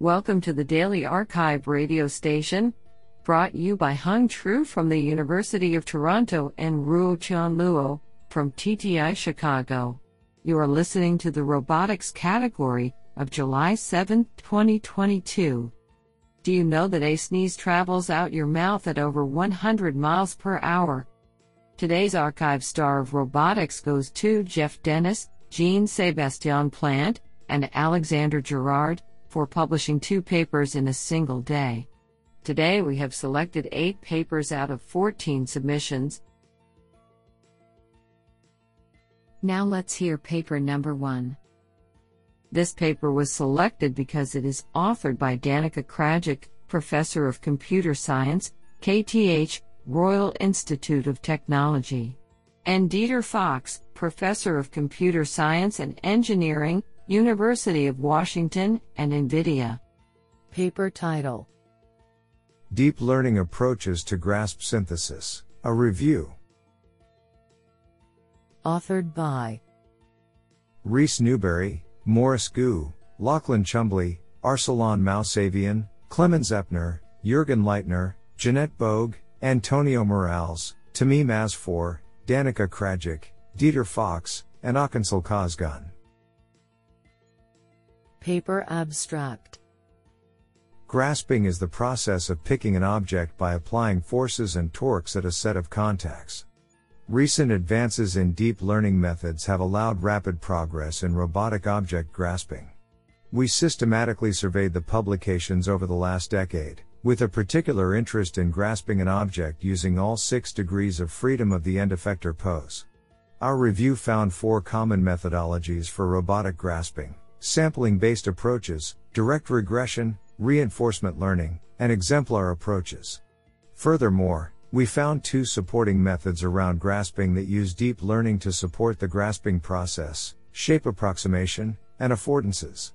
Welcome to the Daily Archive radio station, brought you by Hung Tru from the University of Toronto and Ruo Chan Luo from TTI Chicago. You are listening to the robotics category of July 7, 2022. Do you know that a sneeze travels out your mouth at over 100 miles per hour? Today's archive star of robotics goes to Jeff Dennis, Jean Sebastien Plante, and Alexander Girard for publishing two papers in a single day. Today we have selected eight papers out of 14 submissions. Now let's hear paper number one. This paper was selected because it is authored by Danica Kragic, Professor of Computer Science, KTH, Royal Institute of Technology. And Dieter Fox, Professor of Computer Science and Engineering, University of Washington, and NVIDIA. Paper title Deep Learning Approaches to Grasp Synthesis, a review. Authored by Rhys Newbury, Morris Gu, Lachlan Chumbley, Arsalan Mousavian, Clemens Eppner, Jürgen Leitner, Jeannette Bohg, Antonio Morales, Tamim Asfour, Danica Kragic, Dieter Fox, and Akansel Cosgun. Paper Abstract Grasping is the process of picking an object by applying forces and torques at a set of contacts. Recent advances in deep learning methods have allowed rapid progress in robotic object grasping. We systematically surveyed the publications over the last decade, with a particular interest in grasping an object using all six degrees of freedom of the end effector pose. Our review found four common methodologies for robotic grasping sampling based approaches, direct regression, reinforcement learning, and exemplar approaches. Furthermore, we found two supporting methods around grasping that use deep learning to support the grasping process shape approximation, and affordances.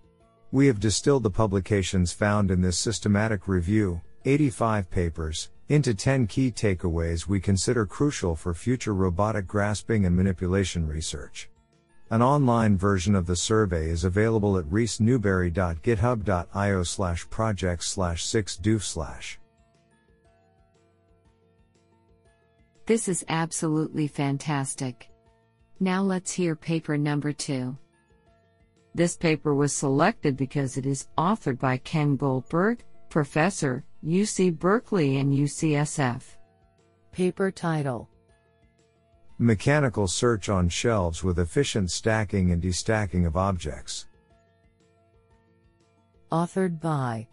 We have distilled the publications found in this systematic review, 85 papers, into 10 key takeaways we consider crucial for future robotic grasping and manipulation research. An online version of the survey is available at rhysnewberry.github.io slash project slash 6doof slash. This is absolutely fantastic. Now let's hear paper number two. This paper was selected because it is authored by Ken Goldberg, Professor, UC Berkeley and UCSF. Paper title Mechanical search on shelves with efficient stacking and destacking of objects. Authored by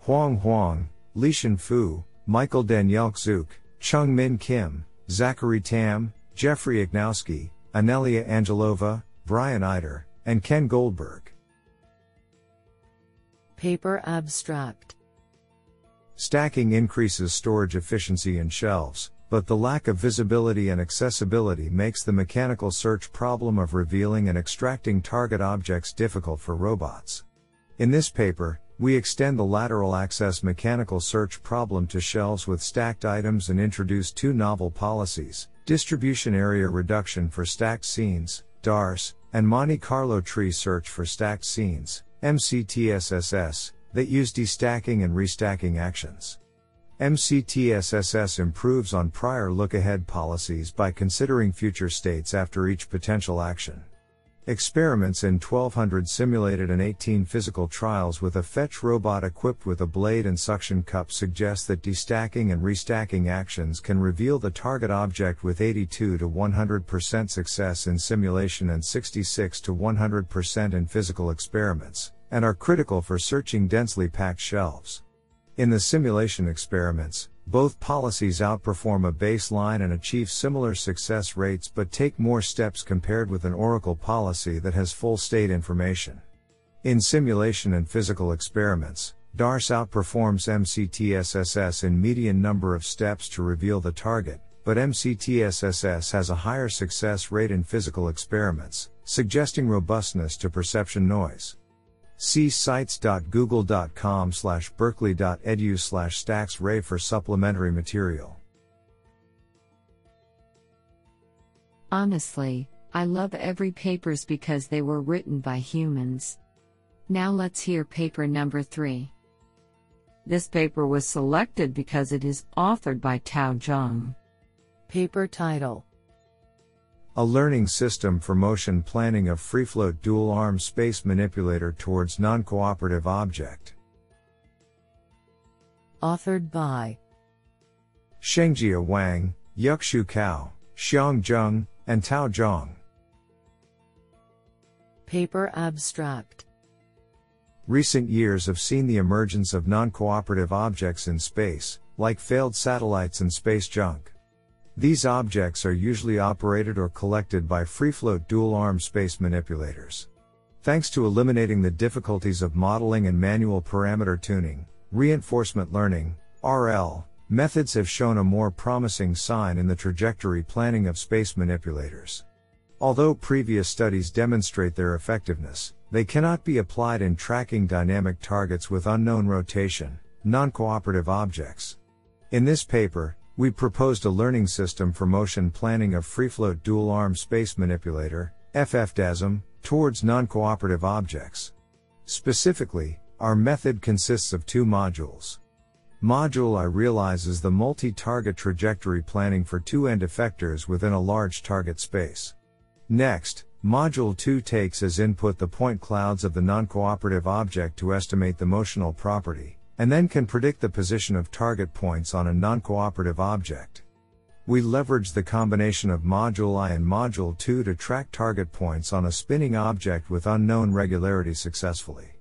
Huang Huang, Lishan Fu, Michael Danielczuk, Chung Min Kim, Zachary Tam, Jeffrey Ichnowski, Anelia Angelova, Brian Ichter, and Ken Goldberg. Paper Abstract Stacking increases storage efficiency in shelves, but the lack of visibility and accessibility makes the mechanical search problem of revealing and extracting target objects difficult for robots. In this paper, we extend the lateral access mechanical search problem to shelves with stacked items and introduce two novel policies distribution area reduction for stacked scenes, DARS, and Monte Carlo tree search for stacked scenes, MCTSSS, that use destacking and restacking actions. MCTSSS improves on prior look ahead policies by considering future states after each potential action. Experiments in 1200 simulated and 18 physical trials with a fetch robot equipped with a blade and suction cup suggest that destacking and restacking actions can reveal the target object with 82 to 100% success in simulation and 66 to 100% in physical experiments, and are critical for searching densely packed shelves. In the simulation experiments, both policies outperform a baseline and achieve similar success rates but take more steps compared with an Oracle policy that has full state information. In simulation and physical experiments, DARS outperforms MCTSSS in median number of steps to reveal the target, but MCTSSS has a higher success rate in physical experiments, suggesting robustness to perception noise. See sites.google.com slash berkeley.edu slash stacksray for supplementary material. Honestly, I love every papers because they were written by humans. Now let's hear paper number 3. This paper was selected because it is authored by Tao Zhang. Paper title A learning system for motion planning of free float dual arm space manipulator towards non cooperative object. Authored by Shengjia Wang, Yuxu Cao, Xiang Zheng, and Tao Zhang. Paper abstract Recent years have seen the emergence of non cooperative objects in space, like failed satellites and space junk. These objects are usually operated or collected by free float dual arm space manipulators. Thanks to eliminating the difficulties of modeling and manual parameter tuning, reinforcement learning, RL, methods have shown a more promising sign in the trajectory planning of space manipulators. Although previous studies demonstrate their effectiveness, they cannot be applied in tracking dynamic targets with unknown rotation, non cooperative objects. In this paper, we proposed a learning system for motion planning of free float dual arm space manipulator, FFDASM, towards non cooperative objects. Specifically, our method consists of two modules. Module I realizes the multi target trajectory planning for two end effectors within a large target space. Next, Module 2 takes as input the point clouds of the non cooperative object to estimate the motional property, and then can predict the position of target points on a non cooperative object. We leverage the combination of Module I and Module 2 to track target points on a spinning object with unknown regularity successfully.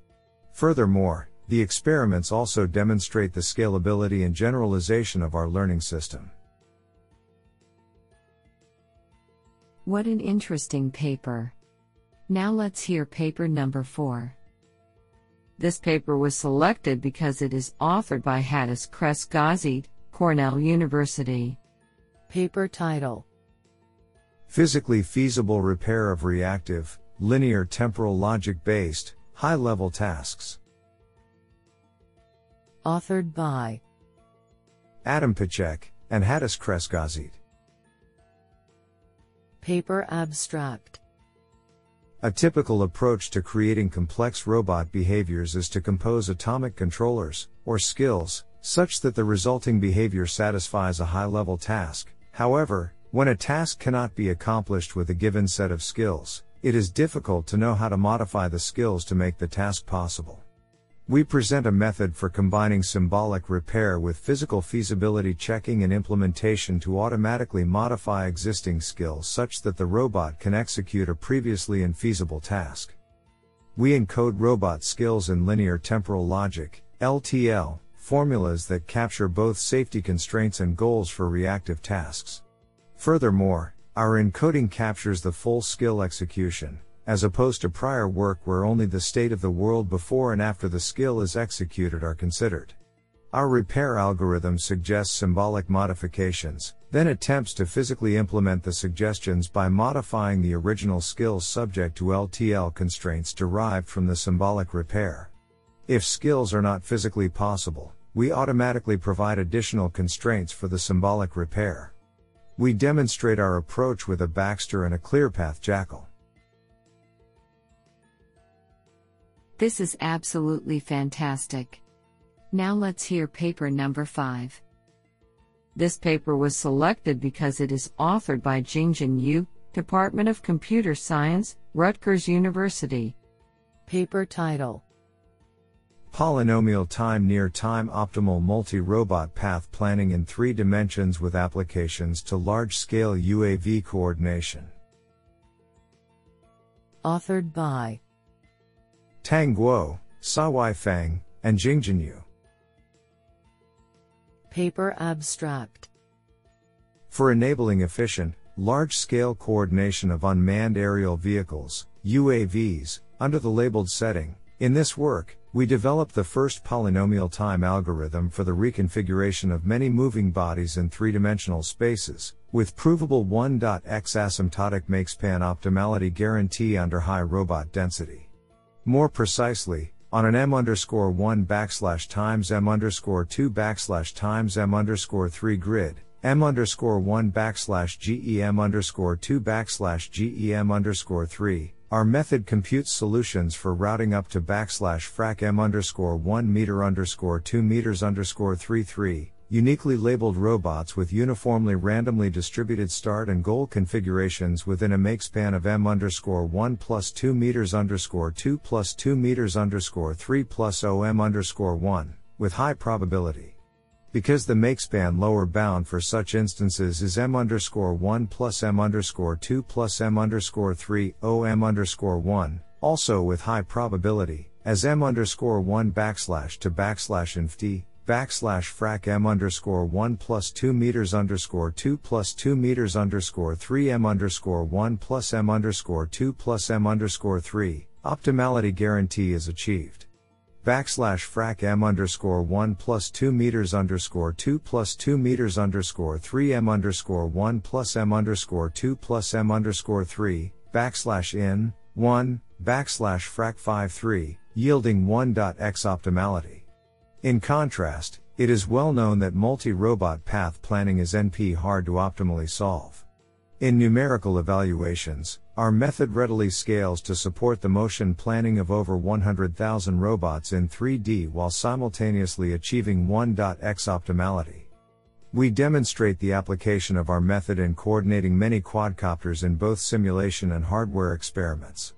Furthermore, the experiments also demonstrate the scalability and generalization of our learning system. What an interesting paper. Now let's hear paper number 4. This paper was selected because it is authored by Hadas Kress-Gazit, Cornell University. Paper title Physically feasible repair of reactive, linear temporal logic based, high level tasks. Authored by Adam Pacheck and Hadas Kress-Gazit. Paper abstract A typical approach to creating complex robot behaviors is to compose atomic controllers, or skills, such that the resulting behavior satisfies a high level task. However, when a task cannot be accomplished with a given set of skills, it is difficult to know how to modify the skills to make the task possible. We present a method for combining symbolic repair with physical feasibility checking and implementation to automatically modify existing skills such that the robot can execute a previously infeasible task. We encode robot skills in linear temporal logic, LTL, formulas that capture both safety constraints and goals for reactive tasks. Furthermore, our encoding captures the full skill execution, as opposed to prior work where only the state of the world before and after the skill is executed are considered. Our repair algorithm suggests symbolic modifications, then attempts to physically implement the suggestions by modifying the original skills subject to LTL constraints derived from the symbolic repair. If skills are not physically possible, we automatically provide additional constraints for the symbolic repair. We demonstrate our approach with a Baxter and a ClearPath Jackal. This is absolutely fantastic. Now let's hear paper number 5. This paper was selected because it is authored by Jingjin Yu, Department of Computer Science, Rutgers University. Paper title Polynomial time near time optimal multi robot path planning in three dimensions with applications to large scale UAV coordination. Authored by Teng Guo, Si Wei Feng, and Jingjin Yu. Paper abstract For enabling efficient, large scale coordination of unmanned aerial vehicles, UAVs, under the labeled setting, in this work, we developed the first polynomial time algorithm for the reconfiguration of many moving bodies in three dimensional spaces, with provable 1.x asymptotic makespan optimality guarantee under high robot density. More precisely, on an m underscore 1 backslash times m underscore 2 backslash times m underscore 3 grid, m underscore 1 backslash gem underscore 2 backslash gem underscore 3, Our method computes solutions for routing up to backslash frac m underscore 1 meter underscore 2 meters underscore 3 3, uniquely labeled robots with uniformly randomly distributed start and goal configurations within a make span of m underscore 1 plus 2 meters underscore 2 plus 2 meters underscore 3 plus om underscore 1, with high probability. Because the makespan lower bound for such instances is m underscore 1 plus m underscore 2 plus m underscore 3 om underscore 1, also with high probability, as m underscore 1 backslash to backslash inft, backslash frac m underscore 1 plus 2 meters underscore 2 plus 2 meters underscore 3 m underscore 1 plus m underscore 2 plus m underscore 3, optimality guarantee is achieved. Backslash frac m underscore 1 plus 2 meters underscore 2 plus 2 meters underscore 3 m underscore 1 plus m underscore 2 plus m underscore 3, backslash in, 1, backslash frac 5 3, yielding 1.x optimality. In contrast, it is well known that multi-robot path planning is NP hard to optimally solve. In numerical evaluations, our method readily scales to support the motion planning of over 100,000 robots in 3D while simultaneously achieving 1.x optimality. We demonstrate the application of our method in coordinating many quadcopters in both simulation and hardware experiments.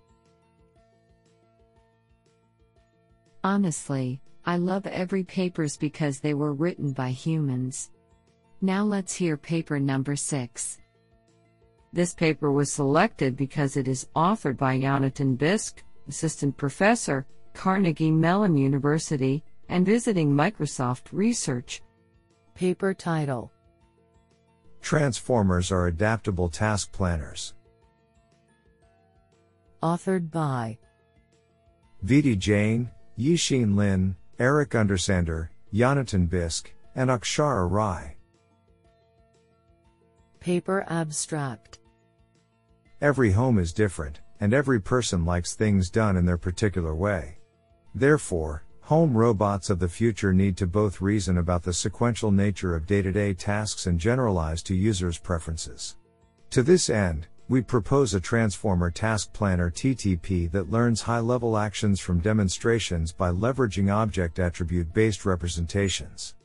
Honestly, I love every papers because they were written by humans. Now let's hear paper number 6. This paper was selected because it is authored by Jonathan Bisk, assistant professor, Carnegie Mellon University, and visiting Microsoft Research. Paper title Transformers are adaptable task planners. Authored by Vidhi Jain, Yixin Lin, Eric Undersander, Jonathan Bisk, and Akshara Rai. Paper abstract Every home is different, and every person likes things done in their particular way. Therefore, home robots of the future need to both reason about the sequential nature of day to day tasks and generalize to users' preferences. To this end, we propose a Transformer Task Planner TTP that learns high level actions from demonstrations by leveraging object attribute based representations.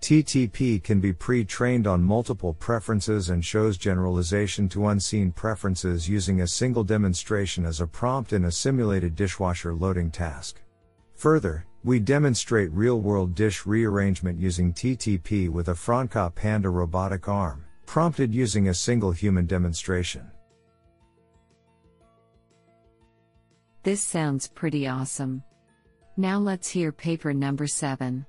TTP can be pre trained on multiple preferences and shows generalization to unseen preferences using a single demonstration as a prompt in a simulated dishwasher loading task. Further, we demonstrate real world dish rearrangement using TTP with a Franka Panda robotic arm, prompted using a single human demonstration. This sounds pretty awesome. Now let's hear paper number 7.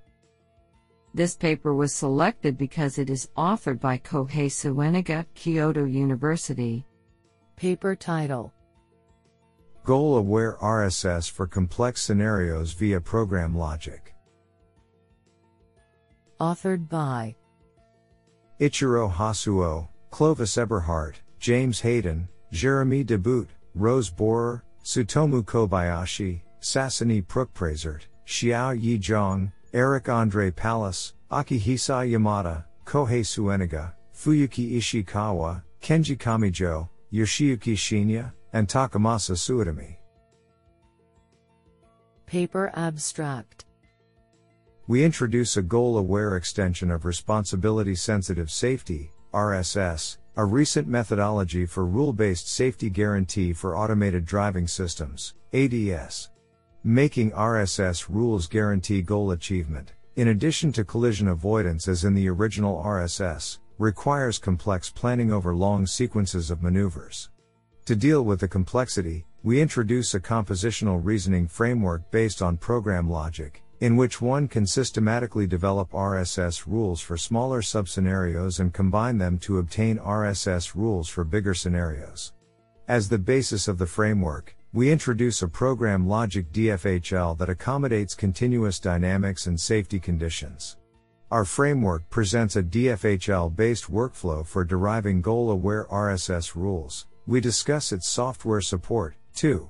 This paper was selected because it is authored by Kohei Suenaga, Kyoto University. Paper title Goal Aware RSS for complex scenarios via program logic. Authored by Ichiro Hasuo, Clovis Eberhart, James Haydon, Jeremy Dubut, Rose Bohrer, Tsutomu Kobayashi, Sasinee Pruekprasert, Xiao Yizhong, Eric Andre Pallas, Akihisa Yamada, Kohei Suenaga, Fuyuki Ishikawa, Kenji Kamijo, Yoshiyuki Shinya, and Takamasa Suetomi. Paper abstract We introduce a goal aware extension of responsibility sensitive safety, RSS, a recent methodology for rule based safety guarantee for automated driving systems, ADS. Making RSS rules guarantee goal achievement, in addition to collision avoidance as in the original RSS, requires complex planning over long sequences of maneuvers. To deal with the complexity, we introduce a compositional reasoning framework based on program logic, in which one can systematically develop RSS rules for smaller subscenarios and combine them to obtain RSS rules for bigger scenarios. As the basis of the framework, we introduce a program logic DFHL that accommodates continuous dynamics and safety conditions. Our framework presents a DFHL based workflow for deriving goal aware RSS rules. We discuss its software support, too.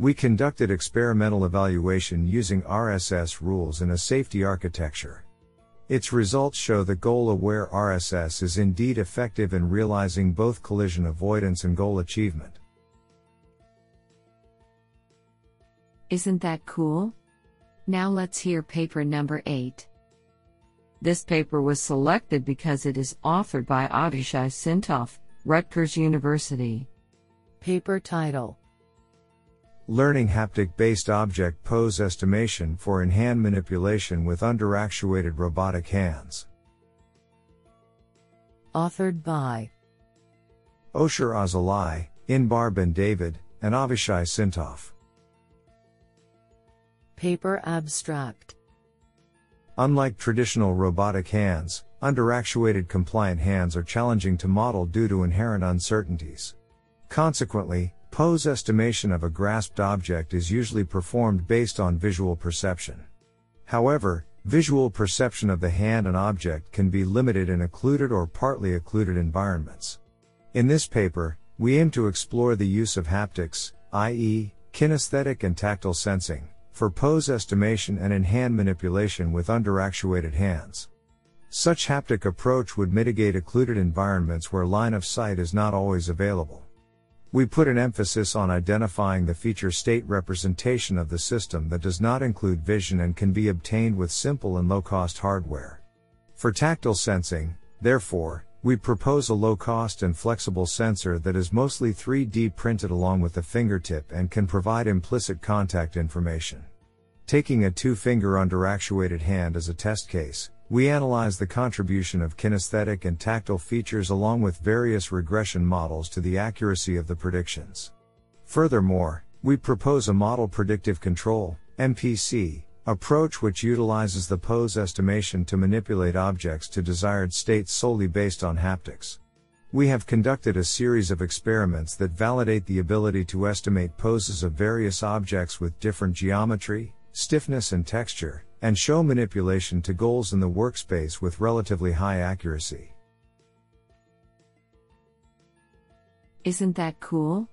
We conducted experimental evaluation using RSS rules in a safety architecture. Its results show that goal aware RSS is indeed effective in realizing both collision avoidance and goal achievement. Isn't that cool? Now let's hear paper number 8. This paper was selected because it is authored by Avishai Sintov, Rutgers University. Paper title Learning haptic based object pose estimation for in hand manipulation with underactuated robotic hands. Authored by Osher Azulay, Inbar Ben David, and Avishai Sintov. Paper abstract Unlike traditional robotic hands, underactuated compliant hands are challenging to model due to inherent uncertainties. Consequently, pose estimation of a grasped object is usually performed based on visual perception. However, visual perception of the hand and object can be limited in occluded or partly occluded environments. In this paper, we aim to explore the use of haptics, i.e., kinesthetic and tactile sensing, for pose estimation and in hand manipulation with underactuated hands. Such haptic approach would mitigate occluded environments where line of sight is not always available. We put an emphasis on identifying the feature state representation of the system that does not include vision and can be obtained with simple and low cost hardware. For tactile sensing, therefore, we propose a low cost and flexible sensor that is mostly 3D printed along with the fingertip and can provide implicit contact information. Taking a two finger underactuated hand as a test case, we analyze the contribution of kinesthetic and tactile features along with various regression models to the accuracy of the predictions. Furthermore, we propose a model predictive control, MPC, approach which utilizes the pose estimation to manipulate objects to desired states solely based on haptics. We have conducted a series of experiments that validate the ability to estimate poses of various objects with different geometry, stiffness and texture, and show manipulation to goals in the workspace with relatively high accuracy. Isn't that cool?